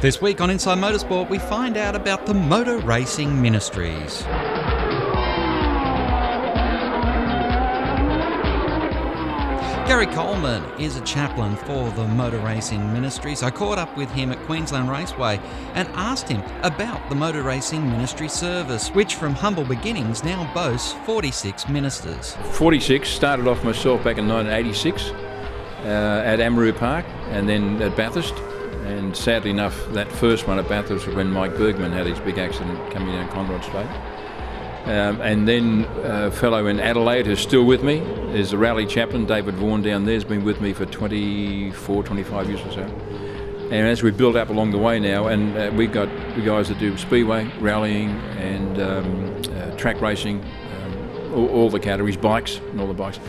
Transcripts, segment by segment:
This week on Inside Motorsport, we find out about the Motor Racing Ministries. Gary Coleman is a chaplain for the Motor Racing Ministries. I caught up with him at Queensland Raceway and asked him about the Motor Racing Ministry service, which from humble beginnings now boasts 46 ministers. 46, started off myself back in 1986 uh, at Amaroo Park and then at Bathurst. And sadly enough, that first one at Bathurst was when Mike Burgmann had his big accident coming down Conrod Straight. Um, and then a fellow in Adelaide who's still with me is the rally chaplain, David Vaughan down there, has been with me for 24, 25 years or so. And as we build up along the way now, and uh, we've got the guys that do speedway, rallying, and um, uh, track racing, um, all, all, the categories, bikes, and all the bikes.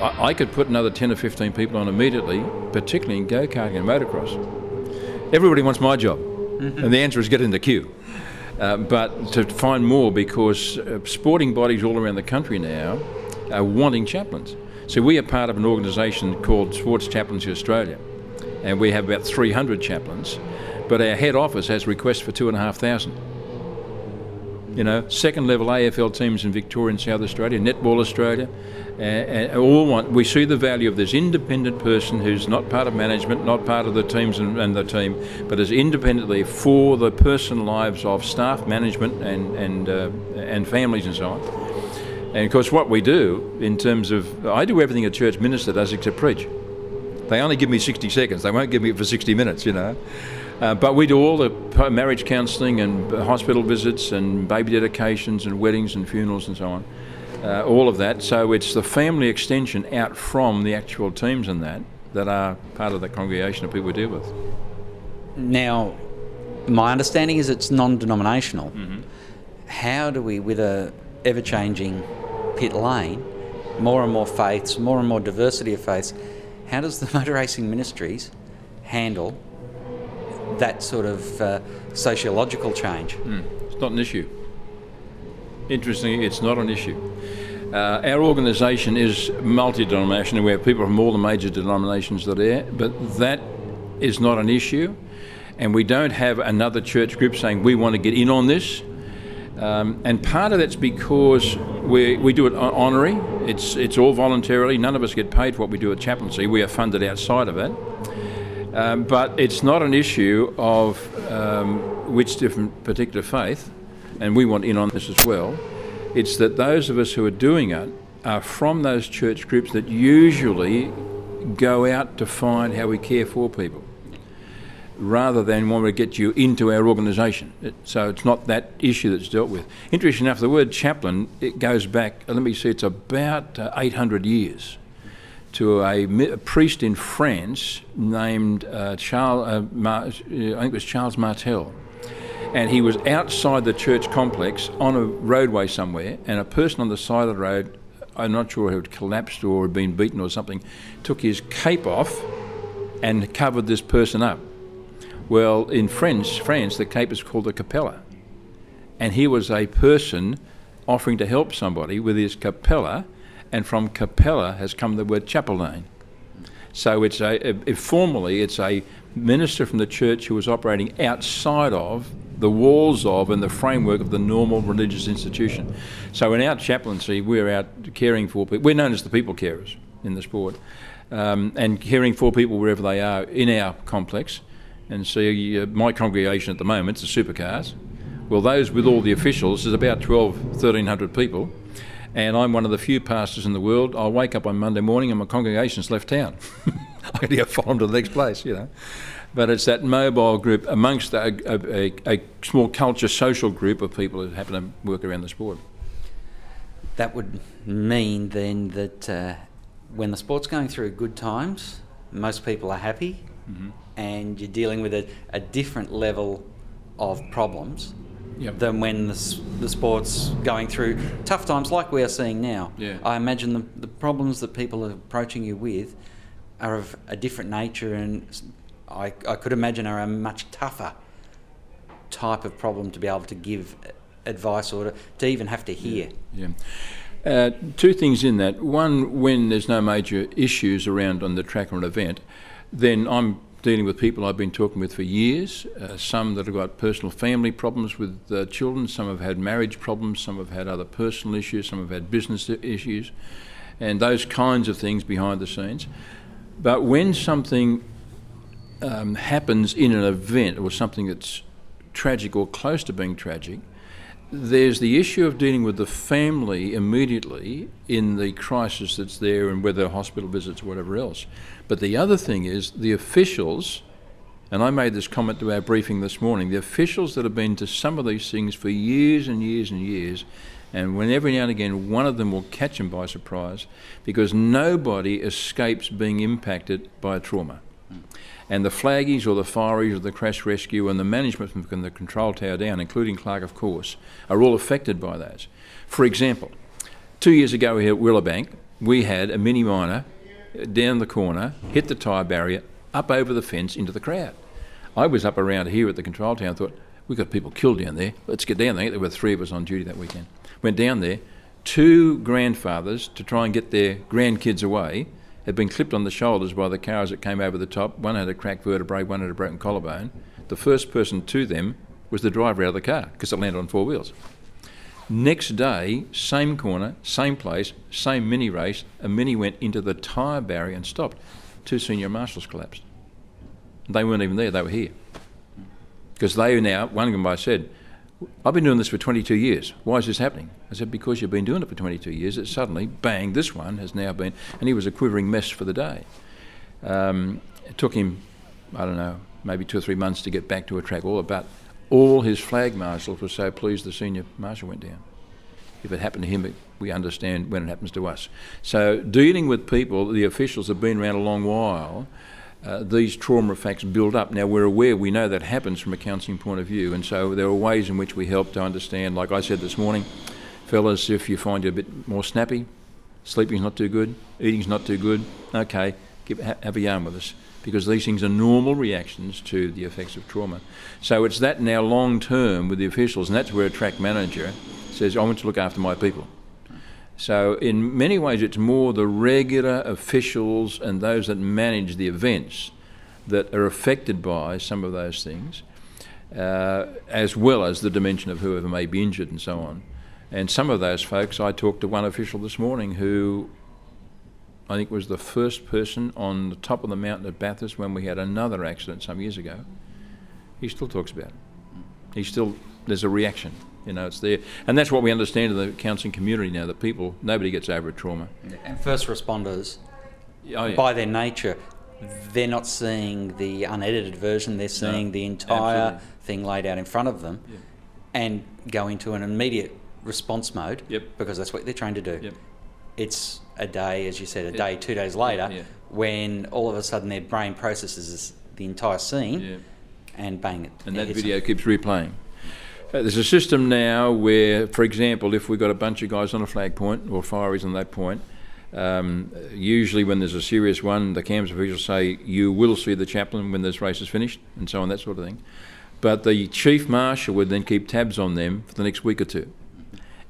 I could put another 10 or 15 people on immediately, particularly in go karting and motocross. Everybody wants my job, mm-hmm. and the answer is get in the queue. Uh, but to find more because uh, sporting bodies all around the country now are wanting chaplains. So we are part of an organisation called Sports Chaplains Australia, and we have about 300 chaplains, but our head office has requests for 2,500. You know, second level AFL teams in Victoria and South Australia, Netball Australia, and all want. We see the value of this independent person who's not part of management, not part of the teams and, and the team, but is independently for the personal lives of staff, management, and and uh, and families and so on. And of course, what we do in terms of, I do everything a church minister does except preach. They only give me 60 seconds. They won't give me it for 60 minutes, you know. Uh, but we do all the marriage counselling and hospital visits and baby dedications and weddings and funerals and so on. Uh, all of that. So it's the family extension out from the actual teams and that that are part of the congregation of people we deal with. Now, my understanding is it's non-denominational. Mm-hmm. How do we, with a ever-changing pit lane, more and more faiths, more and more diversity of faiths, how does the motor racing ministries handle that sort of uh, sociological change? Mm, it's not an issue. Interestingly, it's not an issue. Uh, our organisation is multi-denominational. We have people from all the major denominations that are there, but that is not an issue. And we don't have another church group saying we want to get in on this. Um, and part of that's because we, we do it on honorary. It's it's all voluntarily. None of us get paid for what we do at chaplaincy. We are funded outside of it. Um, but it's not an issue of um, which different particular faith, and we want in on this as well. It's that those of us who are doing it are from those church groups that usually go out to find how we care for people rather than want to get you into our organisation. It, so it's not that issue that's dealt with. Interesting enough, the word chaplain, it goes back, let me see, it's about uh, 800 years to a, a, priest in France named uh, Charles, uh, Mar- I think it was Charles Martel. And he was outside the church complex on a roadway somewhere, and a person on the side of the road, I'm not sure who had collapsed or had been beaten or something, took his cape off and covered this person up. Well, in French, France, the cape is called a capella. And he was a person offering to help somebody with his capella and from capella has come the word chaplain. So it's a, a, formally it's a minister from the church who was operating outside of the walls of and the framework of the normal religious institution. So in our chaplaincy, we're out caring for people. We're known as the people carers in the sport, um, and caring for people wherever they are in our complex. And see, uh, my congregation at the moment, the supercars. Well, those with all the officials is about 12, 1300 people and I'm one of the few pastors in the world. I'll wake up on Monday morning and my congregation's left town. I got to go follow them to the next place, you know. But it's that mobile group amongst a, a, a, a small culture, social group of people who happen to work around the sport. That would mean then that uh, when the sport's going through good times, most people are happy, mm-hmm. and you're dealing with a, a different level of problems yep. than when the, the sport's going through tough times like we are seeing now. Yeah. I imagine the, the problems that people are approaching you with are of a different nature and I, I could imagine are a much tougher type of problem to be able to give advice or to, to even have to hear. Yeah. yeah. Uh, two things in that. One, when there's no major issues around on the track or an event, then I'm dealing with people I've been talking with for years, uh, some that have got personal family problems with uh, children, some have had marriage problems, some have had other personal issues, some have had business issues, and those kinds of things behind the scenes. But when something um, happens in an event or something that's tragic or close to being tragic, there's the issue of dealing with the family immediately in the crisis that's there and whether hospital visits or whatever else. But the other thing is the officials, and I made this comment to our briefing this morning, the officials that have been to some of these things for years and years and years, and when every now and again one of them will catch them by surprise, because nobody escapes being impacted by a trauma. And the flaggies or the fireys or the crash rescue and the management from the control tower down, including Clark, of course, are all affected by that. For example, two years ago here at Willowbank, we had a mini miner down the corner, hit the tyre barrier, up over the fence into the crowd. I was up around here at the control tower and thought, we've got people killed down there. Let's get down there. There were three of us on duty that weekend. Went down there. Two grandfathers to try and get their grandkids away had been clipped on the shoulders by the cars that came over the top. One had a cracked vertebrae, one had a broken collarbone. The first person to them was the driver out of the car because it landed on four wheels. Next day, same corner, same place, same mini race. A mini went into the tyre barrier and stopped. Two senior marshals collapsed. They weren't even there, they were here. Because they now, one of them I said, I've been doing this for 22 years. Why is this happening? I said, because you've been doing it for 22 years. It suddenly, bang, this one has now been, and he was a quivering mess for the day. Um, it took him, I don't know, maybe two or three months to get back to a track all about all his flag marshals were so pleased the senior marshal went down. If it happened to him, we understand when it happens to us. So dealing with people, the officials have been around a long while, uh, these trauma effects build up. Now, we're aware, we know that happens from a counselling point of view, and so there are ways in which we help to understand. Like I said this morning, fellas, if you find you're a bit more snappy, sleeping's not too good, eating's not too good, okay, give, have a yarn with us because these things are normal reactions to the effects of trauma. So it's that now long term with the officials, and that's where a track manager says, I want to look after my people. So, in many ways, it's more the regular officials and those that manage the events that are affected by some of those things, uh, as well as the dimension of whoever may be injured and so on. And some of those folks, I talked to one official this morning who I think was the first person on the top of the mountain at Bathurst when we had another accident some years ago. He still talks about it. He still, there's a reaction. You know, it's there, and that's what we understand in the counselling community now. That people, nobody gets over a trauma. And first responders, oh, yeah. by their nature, they're not seeing the unedited version. They're seeing no, the entire absolutely. thing laid out in front of them, yeah. and go into an immediate response mode. Yep. Because that's what they're trained to do. Yep. It's a day, as you said, a day, two days later, yeah. when all of a sudden their brain processes the entire scene, and bang it. And that video them. keeps replaying. There's a system now where, for example, if we've got a bunch of guys on a flag point or fireys on that point, um, usually when there's a serious one, the CAMS officials say you will see the chaplain when this race is finished, and so on, that sort of thing. But the chief marshal would then keep tabs on them for the next week or two.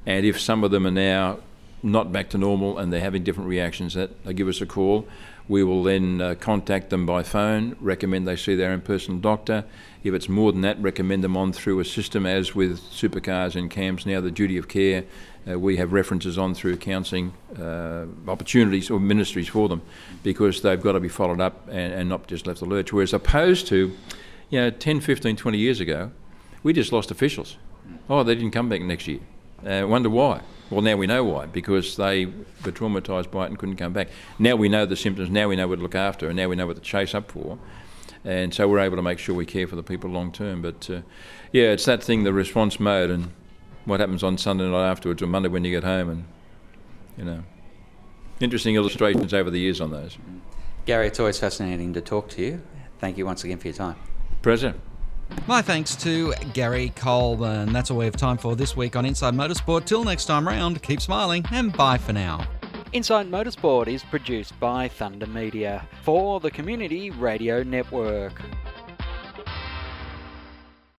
And if some of them are now not back to normal and they're having different reactions, that they give us a call. We will then uh, contact them by phone, recommend they see their own personal doctor. If it's more than that, recommend them on through a system, as with supercars and CAMS now, the duty of care. Uh, we have references on through counselling uh, opportunities or ministries for them because they've got to be followed up and, and not just left to lurch. Whereas opposed to, you know, 10, 15, 20 years ago, we just lost officials. Oh, they didn't come back next year. Uh, wonder why. Well, now we know why, because they were traumatised by it and couldn't come back. Now we know the symptoms, now we know what to look after, and now we know what to chase up for. And so we're able to make sure we care for the people long term. But uh, yeah, it's that thing, the response mode, and what happens on Sunday night afterwards or Monday when you get home, and you know, interesting illustrations over the years on those. Gary, it's always fascinating to talk to you. Thank you once again for your time. Pleasure. My thanks to Gary Coleman. That's all we have time for this week on Inside Motorsport. Till next time round, keep smiling and bye for now. Inside Motorsport is produced by Thunder Media for the Community Radio Network.